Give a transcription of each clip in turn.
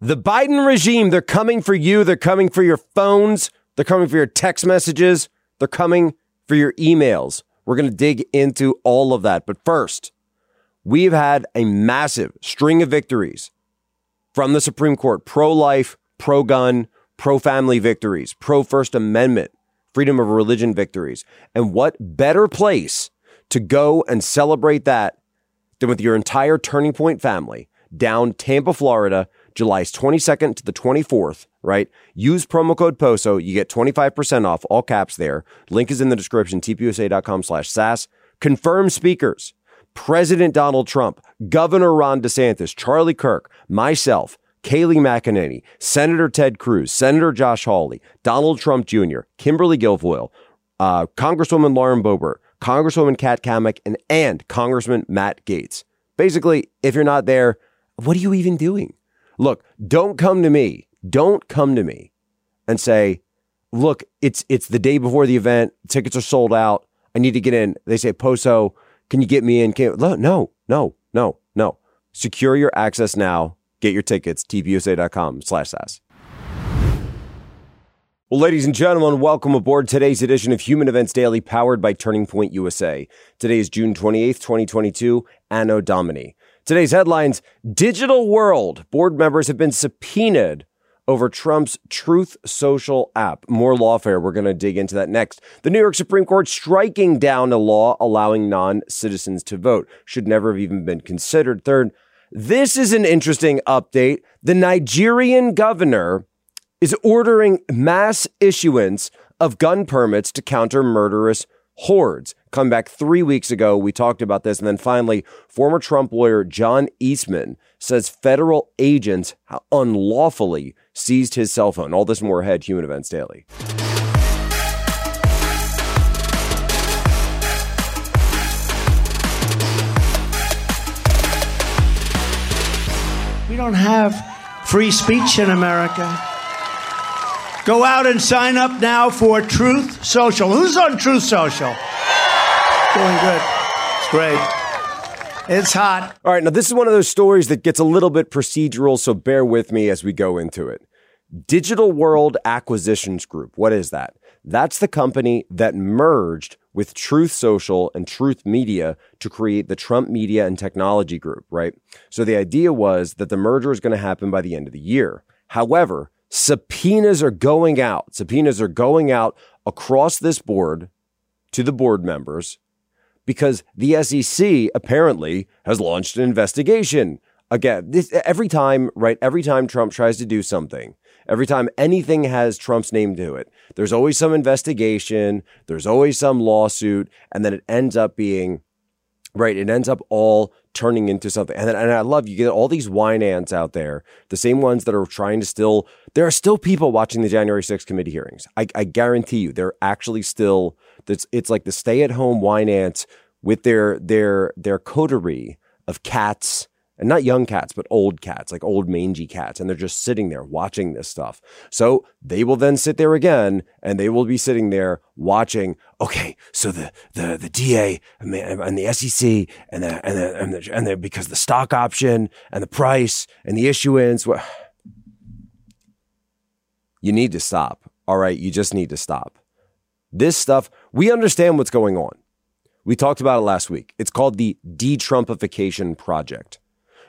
The Biden regime, they're coming for you. They're coming for your phones. They're coming for your text messages. They're coming for your emails. We're going to dig into all of that. But first, we've had a massive string of victories from the Supreme Court pro life, pro gun, pro family victories, pro First Amendment, freedom of religion victories. And what better place to go and celebrate that than with your entire Turning Point family down Tampa, Florida July 22nd to the 24th, right? Use promo code POSO. You get 25% off, all caps there. Link is in the description, tpusa.com slash SAS. Confirm speakers. President Donald Trump, Governor Ron DeSantis, Charlie Kirk, myself, Kayleigh McEnany, Senator Ted Cruz, Senator Josh Hawley, Donald Trump Jr., Kimberly Guilfoyle, uh, Congresswoman Lauren Boebert, Congresswoman Kat Cammack, and, and Congressman Matt Gaetz. Basically, if you're not there, what are you even doing? Look, don't come to me. Don't come to me and say, look, it's it's the day before the event. Tickets are sold out. I need to get in. They say, Poso, can you get me in? Can no, no, no, no, no. Secure your access now. Get your tickets. TPUSA.com slash SAS. Well, ladies and gentlemen, welcome aboard today's edition of Human Events Daily, powered by Turning Point USA. Today is June 28th, 2022, Anno Domini. Today's headlines Digital World board members have been subpoenaed over Trump's Truth Social app. More lawfare. We're going to dig into that next. The New York Supreme Court striking down a law allowing non citizens to vote. Should never have even been considered. Third, this is an interesting update. The Nigerian governor is ordering mass issuance of gun permits to counter murderous hordes. Come back three weeks ago, we talked about this. And then finally, former Trump lawyer John Eastman says federal agents unlawfully seized his cell phone. All this more ahead, Human Events Daily. We don't have free speech in America. Go out and sign up now for Truth Social. Who's on Truth Social? Doing good. It's great. It's hot. All right, now this is one of those stories that gets a little bit procedural, so bear with me as we go into it. Digital World Acquisitions Group. What is that? That's the company that merged with Truth Social and Truth Media to create the Trump Media and Technology Group, right? So the idea was that the merger is going to happen by the end of the year. However, subpoenas are going out. Subpoenas are going out across this board to the board members because the SEC apparently has launched an investigation. Again, this, every time, right? Every time Trump tries to do something, every time anything has Trump's name to it, there's always some investigation, there's always some lawsuit, and then it ends up being, right? It ends up all turning into something. And, and I love you get all these wine aunts out there, the same ones that are trying to still, there are still people watching the January 6th committee hearings. I, I guarantee you, they're actually still, it's, it's like the stay at home wine aunts with their, their, their coterie of cats and not young cats, but old cats, like old mangy cats. And they're just sitting there watching this stuff. So they will then sit there again and they will be sitting there watching. Okay. So the, the, the DA and the SEC and the, and the, and the, and the, because the stock option and the price and the issuance, well, you need to stop. All right. You just need to stop. This stuff, we understand what's going on. We talked about it last week. It's called the De-Trumpification Project.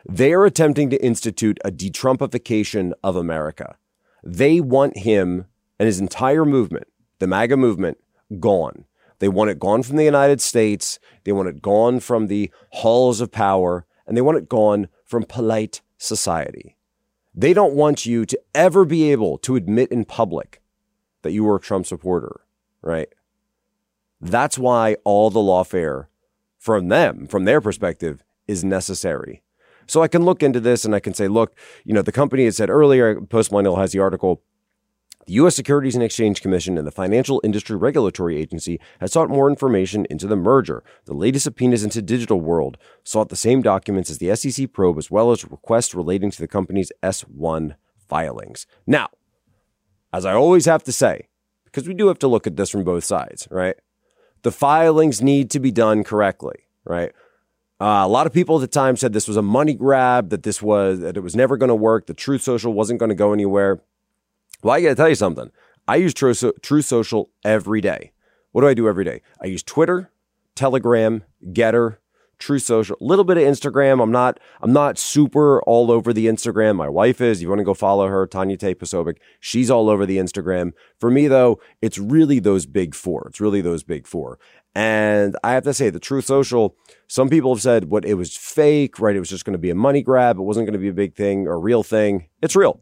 They are attempting to institute a de-Trumpification of America. They want him and his entire movement, the MAGA movement, gone. They want it gone from the United States. They want it gone from the halls of power, and they want it gone from polite society. They don't want you to ever be able to admit in public that you were a Trump supporter, right? That's why all the lawfare from them, from their perspective, is necessary. So I can look into this and I can say, look, you know, the company had said earlier, Post Millennial has the article. The U.S. Securities and Exchange Commission and the Financial Industry Regulatory Agency had sought more information into the merger. The latest subpoenas into Digital World sought the same documents as the SEC probe, as well as requests relating to the company's S1 filings. Now, as I always have to say, because we do have to look at this from both sides, right? The filings need to be done correctly, right? Uh, a lot of people at the time said this was a money grab, that this was that it was never going to work, the Truth Social wasn't going to go anywhere. Well, I got to tell you something. I use Truth, Truth Social every day. What do I do every day? I use Twitter, Telegram, Gettr, True Social, a little bit of Instagram. I'm not I'm not super all over the Instagram. My wife is. You want to go follow her, Tanya Tay Posobiec. She's all over the Instagram. For me though, it's really those big four. It's really those big four. And I have to say, the Truth Social, some people have said what it was fake, right? It was just going to be a money grab. It wasn't going to be a big thing or a real thing. It's real.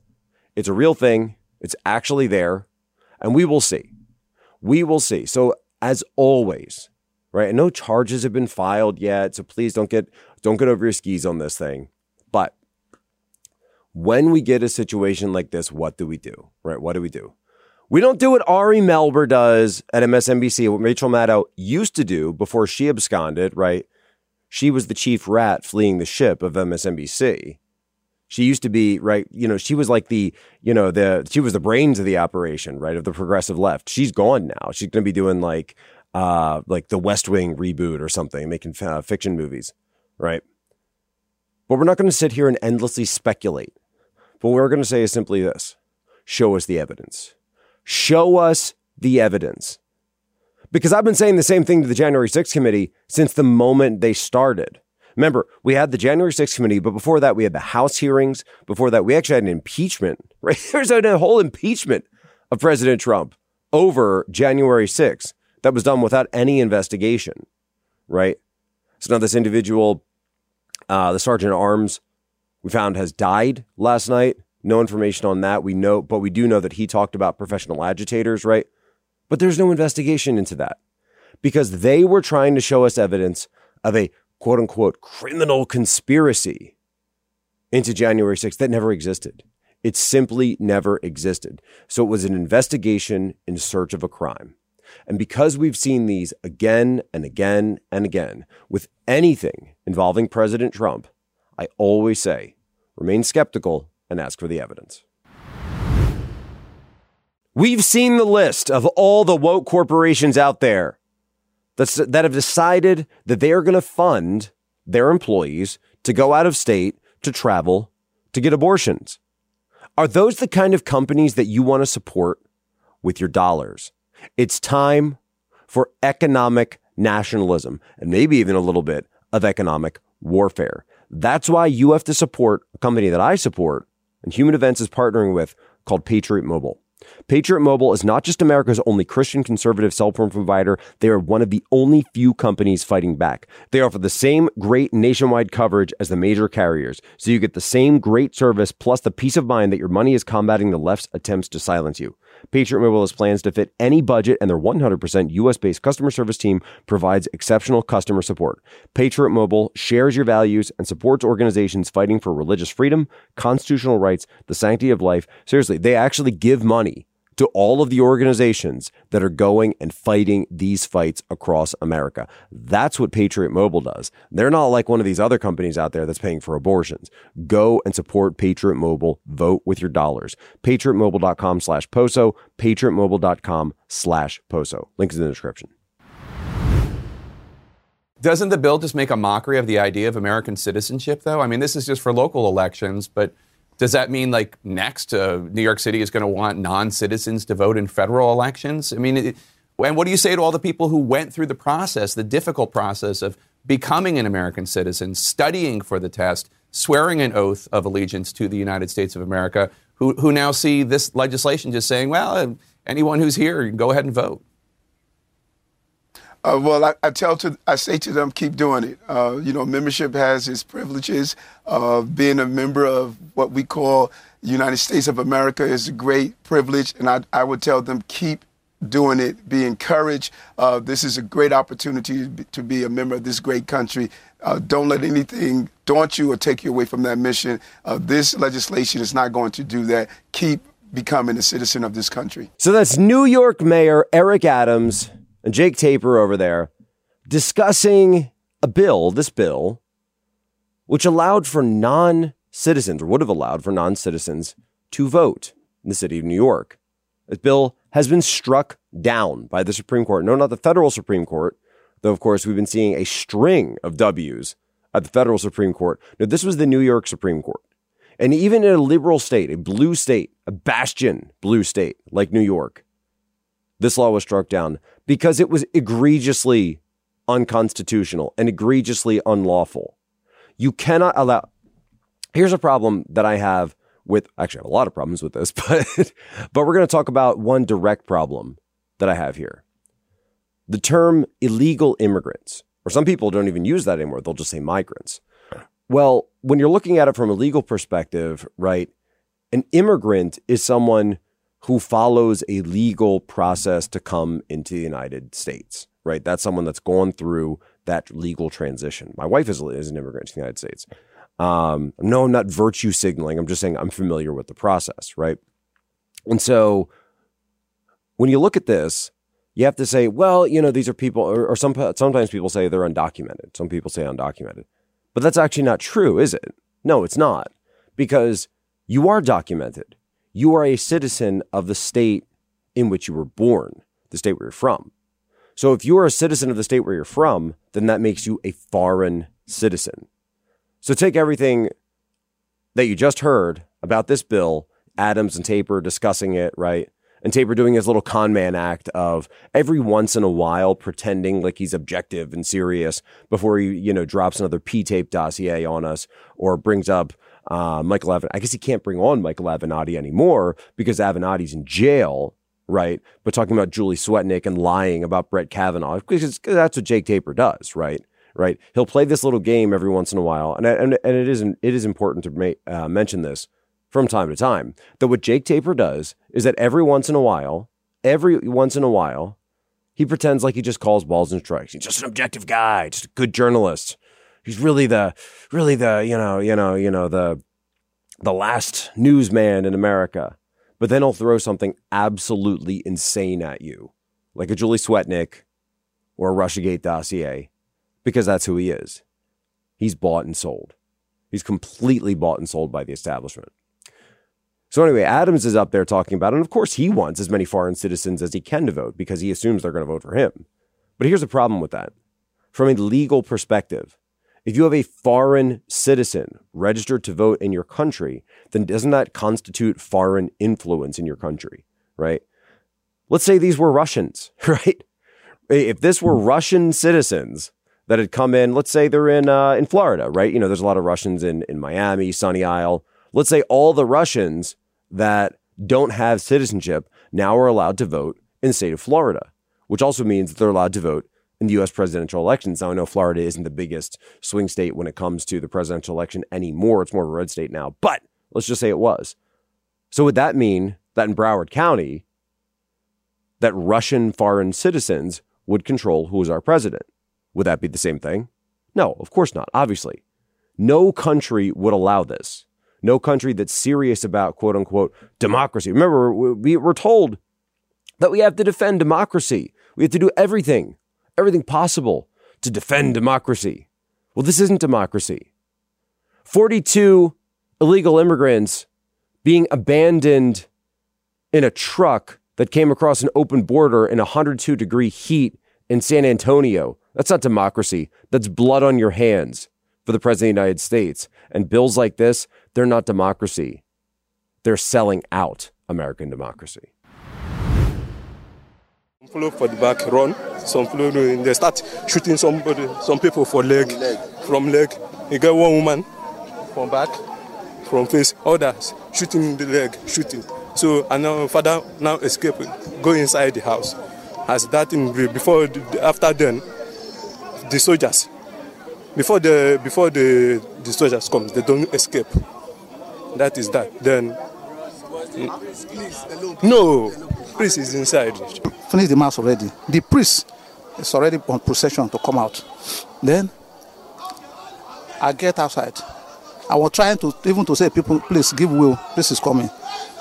It's a real thing. It's actually there. And we will see. We will see. So as always, right? And no charges have been filed yet, so please don't get don't get over your skis on this thing. But when we get a situation like this, what do we do? Right? What do we do? We don't do what Ari Melber does at MSNBC, what Rachel Maddow used to do before she absconded, right? She was the chief rat fleeing the ship of MSNBC. She used to be, right, you know, she was like the, you know, the she was the brains of the operation, right, of the progressive left. She's gone now. She's going to be doing like uh, like the West Wing reboot or something, making uh, fiction movies, right? But we're not going to sit here and endlessly speculate. But what we're going to say is simply this show us the evidence. Show us the evidence. Because I've been saying the same thing to the January 6th committee since the moment they started. Remember, we had the January 6th committee, but before that, we had the House hearings. Before that, we actually had an impeachment, right? There's a whole impeachment of President Trump over January 6th that was done without any investigation, right? So now this individual, uh, the sergeant at arms, we found has died last night. No information on that. We know, but we do know that he talked about professional agitators, right? But there's no investigation into that because they were trying to show us evidence of a quote unquote criminal conspiracy into January 6th that never existed. It simply never existed. So it was an investigation in search of a crime. And because we've seen these again and again and again with anything involving President Trump, I always say remain skeptical and ask for the evidence. We've seen the list of all the woke corporations out there that's, that have decided that they are going to fund their employees to go out of state, to travel, to get abortions. Are those the kind of companies that you want to support with your dollars? It's time for economic nationalism and maybe even a little bit of economic warfare. That's why you have to support a company that I support and Human Events is partnering with called Patriot Mobile. Patriot Mobile is not just America's only Christian conservative cell phone provider, they are one of the only few companies fighting back. They offer the same great nationwide coverage as the major carriers, so you get the same great service plus the peace of mind that your money is combating the left's attempts to silence you. Patriot Mobile has plans to fit any budget, and their 100% US based customer service team provides exceptional customer support. Patriot Mobile shares your values and supports organizations fighting for religious freedom, constitutional rights, the sanctity of life. Seriously, they actually give money to all of the organizations that are going and fighting these fights across America. That's what Patriot Mobile does. They're not like one of these other companies out there that's paying for abortions. Go and support Patriot Mobile. Vote with your dollars. PatriotMobile.com slash POSO. PatriotMobile.com slash POSO. Link is in the description. Doesn't the bill just make a mockery of the idea of American citizenship, though? I mean, this is just for local elections, but does that mean like next uh, New York City is going to want non-citizens to vote in federal elections? I mean, it, and what do you say to all the people who went through the process, the difficult process of becoming an American citizen, studying for the test, swearing an oath of allegiance to the United States of America, who, who now see this legislation just saying, well, anyone who's here, go ahead and vote? Uh, well, I, I, tell to I say to them, keep doing it. Uh, you know, membership has its privileges. Uh, being a member of what we call United States of America is a great privilege, and I, I would tell them keep doing it. Be encouraged. Uh, this is a great opportunity to be a member of this great country. Uh, don't let anything daunt you or take you away from that mission. Uh, this legislation is not going to do that. Keep becoming a citizen of this country. So that's New York Mayor Eric Adams and Jake Tapper over there discussing a bill, this bill, which allowed for non citizens, or would have allowed for non citizens to vote in the city of New York. This bill has been struck down by the Supreme Court. No, not the federal Supreme Court, though, of course, we've been seeing a string of W's at the federal Supreme Court. No, this was the New York Supreme Court. And even in a liberal state, a blue state, a bastion blue state like New York, this law was struck down because it was egregiously unconstitutional and egregiously unlawful. You cannot allow. Here's a problem that I have with actually I have a lot of problems with this, but but we're going to talk about one direct problem that I have here. The term illegal immigrants, or some people don't even use that anymore. They'll just say migrants. Well, when you're looking at it from a legal perspective, right? An immigrant is someone who follows a legal process to come into the United States, right? That's someone that's gone through that legal transition. My wife is, is an immigrant to the United States. Um, no, I'm not virtue signaling. I'm just saying I'm familiar with the process, right? And so when you look at this, you have to say, well, you know, these are people, or, or some, sometimes people say they're undocumented. Some people say undocumented. But that's actually not true, is it? No, it's not. Because you are documented. You are a citizen of the state in which you were born, the state where you're from. So if you are a citizen of the state where you're from, then that makes you a foreign citizen. So take everything that you just heard about this bill, Adams and Tapper discussing it, right? And Tapper doing his little con man act of every once in a while pretending like he's objective and serious before he, you know, drops another P tape dossier on us or brings up uh, Michael Avenatti. I guess he can't bring on Michael Avenatti anymore because Avenatti's in jail, right? But talking about Julie Swetnick and lying about Brett Kavanaugh because that's what Jake Tapper does, right? Right? He'll play this little game every once in a while, and and, and it is it is important to make, uh, mention this from time to time that what Jake Tapper does is that every once in a while, every once in a while, he pretends like he just calls balls and strikes. He's just an objective guy, just a good journalist. He's really the, really the, you know, you know, you know, the, the last newsman in America. But then he'll throw something absolutely insane at you, like a Julie Swetnick or a Russiagate dossier, because that's who he is. He's bought and sold. He's completely bought and sold by the establishment. So anyway, Adams is up there talking about it. And of course, he wants as many foreign citizens as he can to vote because he assumes they're going to vote for him. But here's the problem with that. From a legal perspective, if you have a foreign citizen registered to vote in your country, then doesn't that constitute foreign influence in your country, right? Let's say these were Russians, right? If this were Russian citizens that had come in, let's say they're in uh, in Florida, right? You know, there's a lot of Russians in in Miami, Sunny Isle, Let's say all the Russians that don't have citizenship now are allowed to vote in the state of Florida, which also means that they're allowed to vote in the U.S. presidential elections. Now, I know Florida isn't the biggest swing state when it comes to the presidential election anymore. It's more of a red state now, but let's just say it was. So, would that mean that in Broward County, that Russian foreign citizens would control who is our president? Would that be the same thing? No, of course not, obviously. No country would allow this no country that's serious about quote unquote democracy. Remember, we, we're told that we have to defend democracy. We have to do everything, everything possible to defend hmm. democracy. Well, this isn't democracy. 42 illegal immigrants being abandoned in a truck that came across an open border in 102 degree heat in San Antonio. That's not democracy. That's blood on your hands for the President of the United States. And bills like this, they're not democracy. They're selling out American democracy. Some follow for the back, run. Some follow, they start shooting somebody, some people for leg, from leg. You get one woman from back, from face, others shooting the leg, shooting. So, and now father now escape, go inside the house. As that in before, after then, the soldiers before the before the the soldiers come, they don't escape. That is that. Then no, priest is inside. Finish the mass already. The priest is already on procession to come out. Then I get outside. I was trying to even to say people, please give will. This is coming.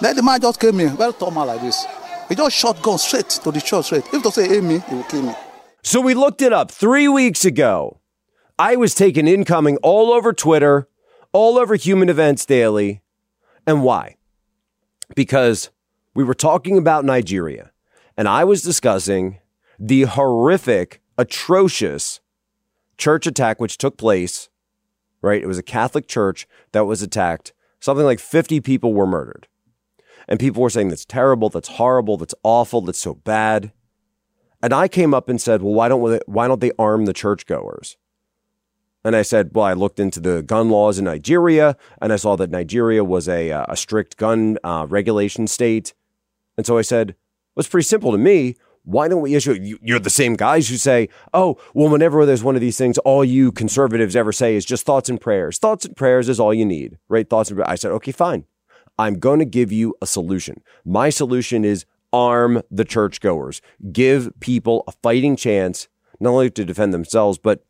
Then the man just came in, very tall man like this. He just shot gun straight to the church straight. If to say aim me, he will kill me. So we looked it up three weeks ago. I was taken incoming all over Twitter, all over Human Events Daily. And why? Because we were talking about Nigeria, and I was discussing the horrific, atrocious church attack which took place right? It was a Catholic church that was attacked. Something like 50 people were murdered. And people were saying that's terrible, that's horrible, that's awful, that's so bad. And I came up and said, well, why don't, why don't they arm the churchgoers? And I said, well, I looked into the gun laws in Nigeria and I saw that Nigeria was a, uh, a strict gun uh, regulation state. And so I said, well, it's pretty simple to me. Why don't we issue? You're the same guys who say, oh, well, whenever there's one of these things, all you conservatives ever say is just thoughts and prayers. Thoughts and prayers is all you need, right? Thoughts and prayers. I said, okay, fine. I'm going to give you a solution. My solution is arm the churchgoers, give people a fighting chance, not only to defend themselves, but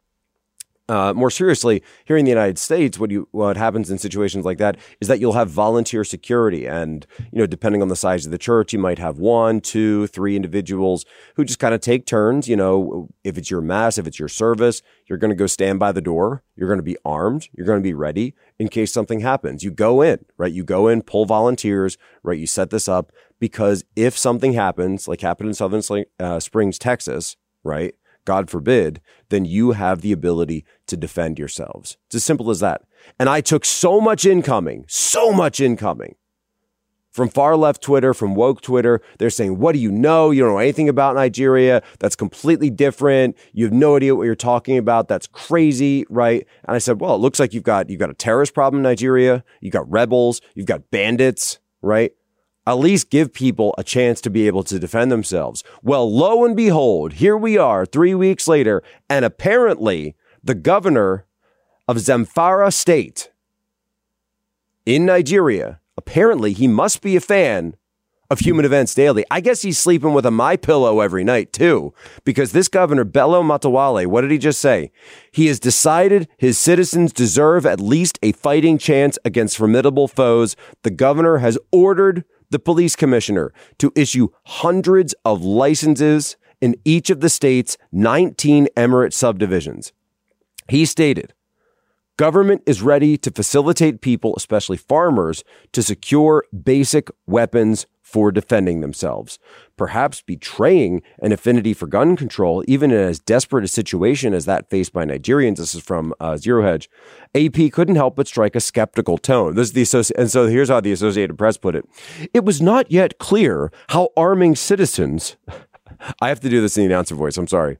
uh, more seriously, here in the United States, what you what happens in situations like that is that you'll have volunteer security, and you know, depending on the size of the church, you might have one, two, three individuals who just kind of take turns. You know, if it's your mass, if it's your service, you're going to go stand by the door. You're going to be armed. You're going to be ready in case something happens. You go in, right? You go in, pull volunteers, right? You set this up because if something happens, like happened in Sutherland uh, Springs, Texas, right? God forbid, then you have the ability to defend yourselves. It's as simple as that. And I took so much incoming, so much incoming from far left Twitter, from woke Twitter. They're saying, What do you know? You don't know anything about Nigeria. That's completely different. You have no idea what you're talking about. That's crazy, right? And I said, Well, it looks like you've got you've got a terrorist problem in Nigeria. You've got rebels, you've got bandits, right? At least give people a chance to be able to defend themselves. Well, lo and behold, here we are three weeks later, and apparently the governor of Zamfara State in Nigeria, apparently he must be a fan of Human Events Daily. I guess he's sleeping with a My Pillow every night too, because this governor Bello Matawalle, what did he just say? He has decided his citizens deserve at least a fighting chance against formidable foes. The governor has ordered the police commissioner to issue hundreds of licenses in each of the state's 19 emirate subdivisions. He stated, Government is ready to facilitate people, especially farmers, to secure basic weapons for defending themselves. Perhaps betraying an affinity for gun control, even in as desperate a situation as that faced by Nigerians. This is from uh, Zero Hedge. AP couldn't help but strike a skeptical tone. This is the Associ- and so here's how the Associated Press put it: It was not yet clear how arming citizens. I have to do this in the announcer voice. I'm sorry.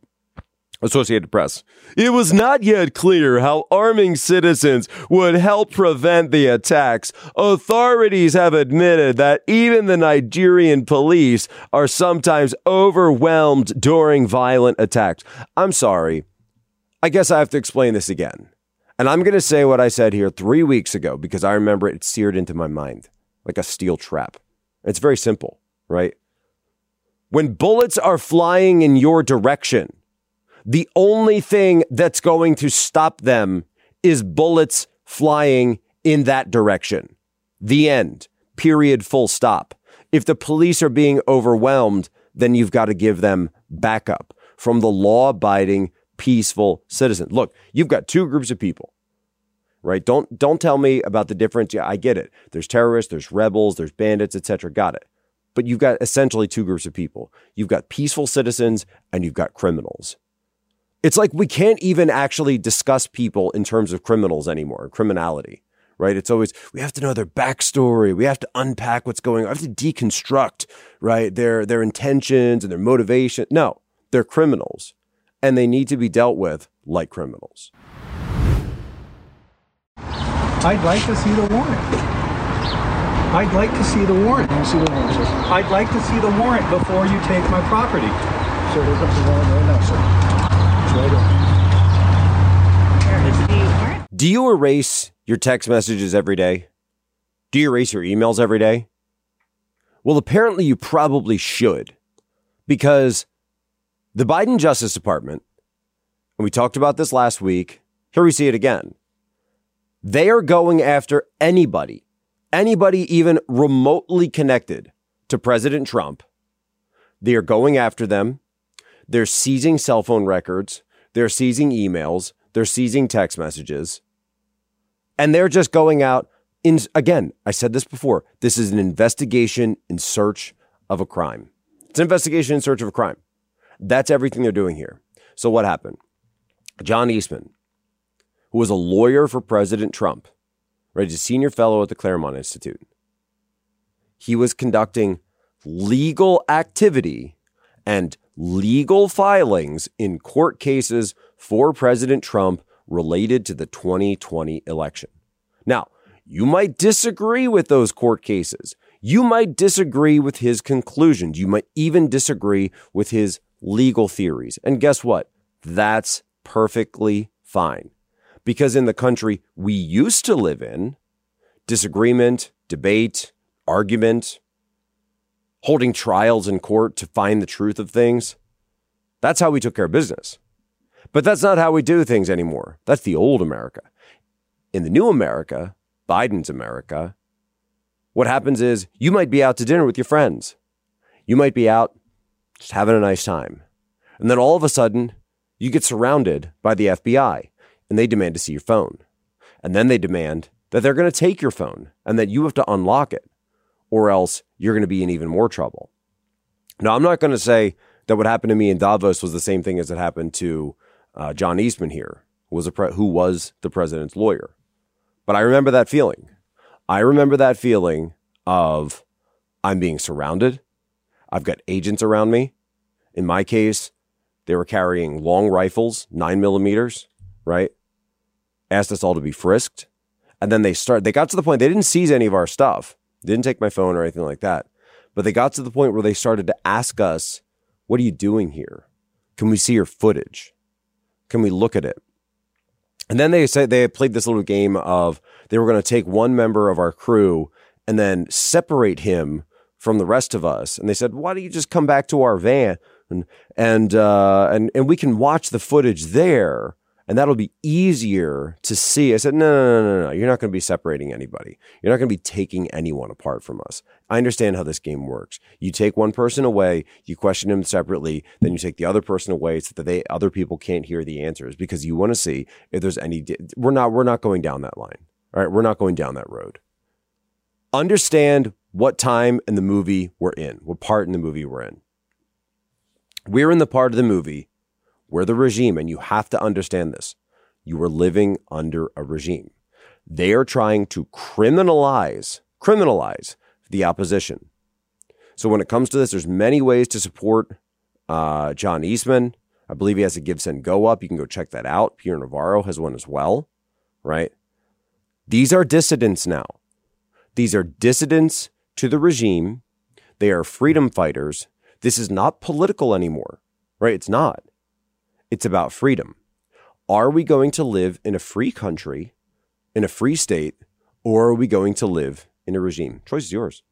Associated Press. It was not yet clear how arming citizens would help prevent the attacks. Authorities have admitted that even the Nigerian police are sometimes overwhelmed during violent attacks. I'm sorry. I guess I have to explain this again. And I'm going to say what I said here three weeks ago because I remember it seared into my mind like a steel trap. It's very simple, right? When bullets are flying in your direction, the only thing that's going to stop them is bullets flying in that direction. The end. Period. Full stop. If the police are being overwhelmed, then you've got to give them backup from the law abiding, peaceful citizen. Look, you've got two groups of people, right? Don't, don't tell me about the difference. Yeah, I get it. There's terrorists, there's rebels, there's bandits, etc. Got it. But you've got essentially two groups of people. You've got peaceful citizens and you've got criminals. It's like we can't even actually discuss people in terms of criminals anymore, criminality, right? It's always, we have to know their backstory. We have to unpack what's going on. We have to deconstruct, right? Their, their intentions and their motivation. No, they're criminals and they need to be dealt with like criminals. I'd like to see the warrant. I'd like to see the warrant. See the warrant, sir. I'd like to see the warrant before you take my property. Sir, there's the warrant right now, sir. Do you erase your text messages every day? Do you erase your emails every day? Well, apparently you probably should because the Biden Justice Department, and we talked about this last week, here we see it again. They are going after anybody, anybody even remotely connected to President Trump. They are going after them. They're seizing cell phone records. They're seizing emails. They're seizing text messages. And they're just going out in, again, I said this before. This is an investigation in search of a crime. It's an investigation in search of a crime. That's everything they're doing here. So what happened? John Eastman, who was a lawyer for President Trump, right? A senior fellow at the Claremont Institute. He was conducting legal activity and legal filings in court cases for President Trump related to the 2020 election. Now, you might disagree with those court cases. You might disagree with his conclusions. You might even disagree with his legal theories. And guess what? That's perfectly fine. Because in the country we used to live in, disagreement, debate, argument, holding trials in court to find the truth of things, that's how we took care of business. But that's not how we do things anymore. That's the old America. In the new America, Biden's America, what happens is you might be out to dinner with your friends. You might be out just having a nice time. And then all of a sudden, you get surrounded by the FBI and they demand to see your phone. And then they demand that they're going to take your phone and that you have to unlock it, or else you're going to be in even more trouble. Now, I'm not going to say that what happened to me in Davos was the same thing as it happened to uh, John Eastman here, who was, pre- who was the president's lawyer. But I remember that feeling. I remember that feeling of I'm being surrounded. I've got agents around me. In my case, they were carrying long rifles, nine millimeters, right? Asked us all to be frisked. And then they start, they got to the point, they didn't seize any of our stuff, didn't take my phone or anything like that. But they got to the point where they started to ask us, What are you doing here? Can we see your footage? Can we look at it? And then they said they played this little game of they were going to take one member of our crew and then separate him from the rest of us. And they said, "Why don't you just come back to our van and and uh, and and we can watch the footage there, and that'll be easier to see." I said, "No, no, no, no, no. You're not going to be separating anybody. You're not going to be taking anyone apart from us. I understand how this game works. You take one person away, you question him separately, then you take the other person away so that they other people can't hear the answers because you want to see if there's any. We're not we're not going down that line. All right, we're not going down that road." understand what time in the movie we're in, what part in the movie we're in. We're in the part of the movie where the regime, and you have to understand this, you are living under a regime. They are trying to criminalize, criminalize the opposition. So when it comes to this, there's many ways to support uh, John Eastman. I believe he has a Give Send Go up. You can go check that out. Peter Navarro has one as well, right? These are dissidents now. These are dissidents to the regime. They are freedom fighters. This is not political anymore, right? It's not. It's about freedom. Are we going to live in a free country, in a free state, or are we going to live in a regime? Choice is yours.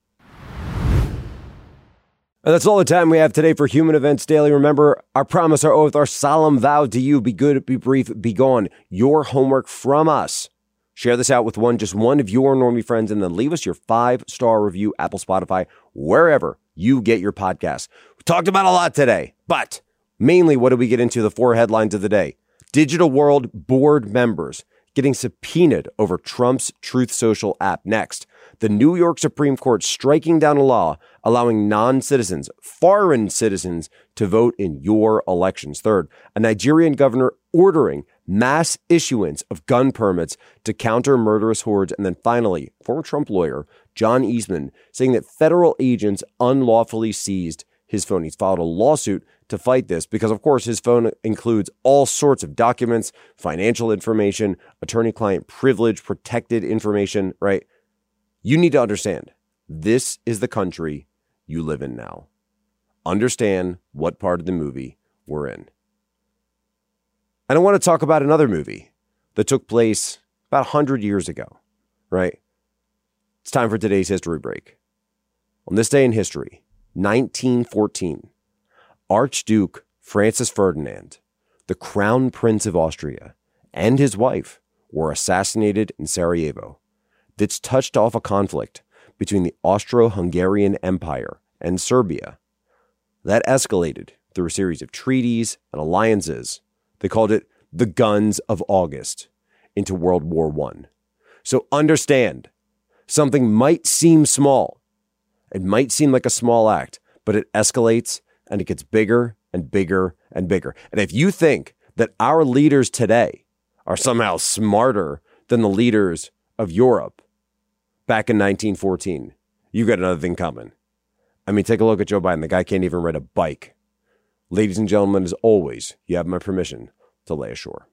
And that's all the time we have today for Human Events Daily. Remember, our promise, our oath, our solemn vow to you be good, be brief, be gone. Your homework from us Share this out with one, just one of your normie friends, and then leave us your five star review, Apple, Spotify, wherever you get your podcasts. We talked about a lot today, but mainly what do we get into? The four headlines of the day. Digital World board members getting subpoenaed over Trump's Truth Social app. Next, the New York Supreme Court striking down a law allowing non citizens, foreign citizens, to vote in your elections. Third, a Nigerian governor ordering mass issuance of gun permits to counter murderous hordes. And then finally, former Trump lawyer John Eastman saying that federal agents unlawfully seized his phone. He's filed a lawsuit to fight this because, of course, his phone includes all sorts of documents, financial information, attorney client privilege, protected information, right? You need to understand this is the country you live in now. Understand what part of the movie we're in. And I want to talk about another movie that took place about 100 years ago, right? It's time for today's history break. On this day in history, 1914, Archduke Francis Ferdinand, the Crown Prince of Austria, and his wife were assassinated in Sarajevo. This touched off a conflict between the Austro Hungarian Empire and Serbia. That escalated through a series of treaties and alliances they called it the Guns of August into World War I. So understand, something might seem small. It might seem like a small act, but it escalates and it gets bigger and bigger and bigger. And if you think that our leaders today are somehow smarter than the leaders of Europe back in 1914. You got another thing coming. I mean, take a look at Joe Biden. The guy can't even ride a bike. Ladies and gentlemen, as always, you have my permission to lay ashore.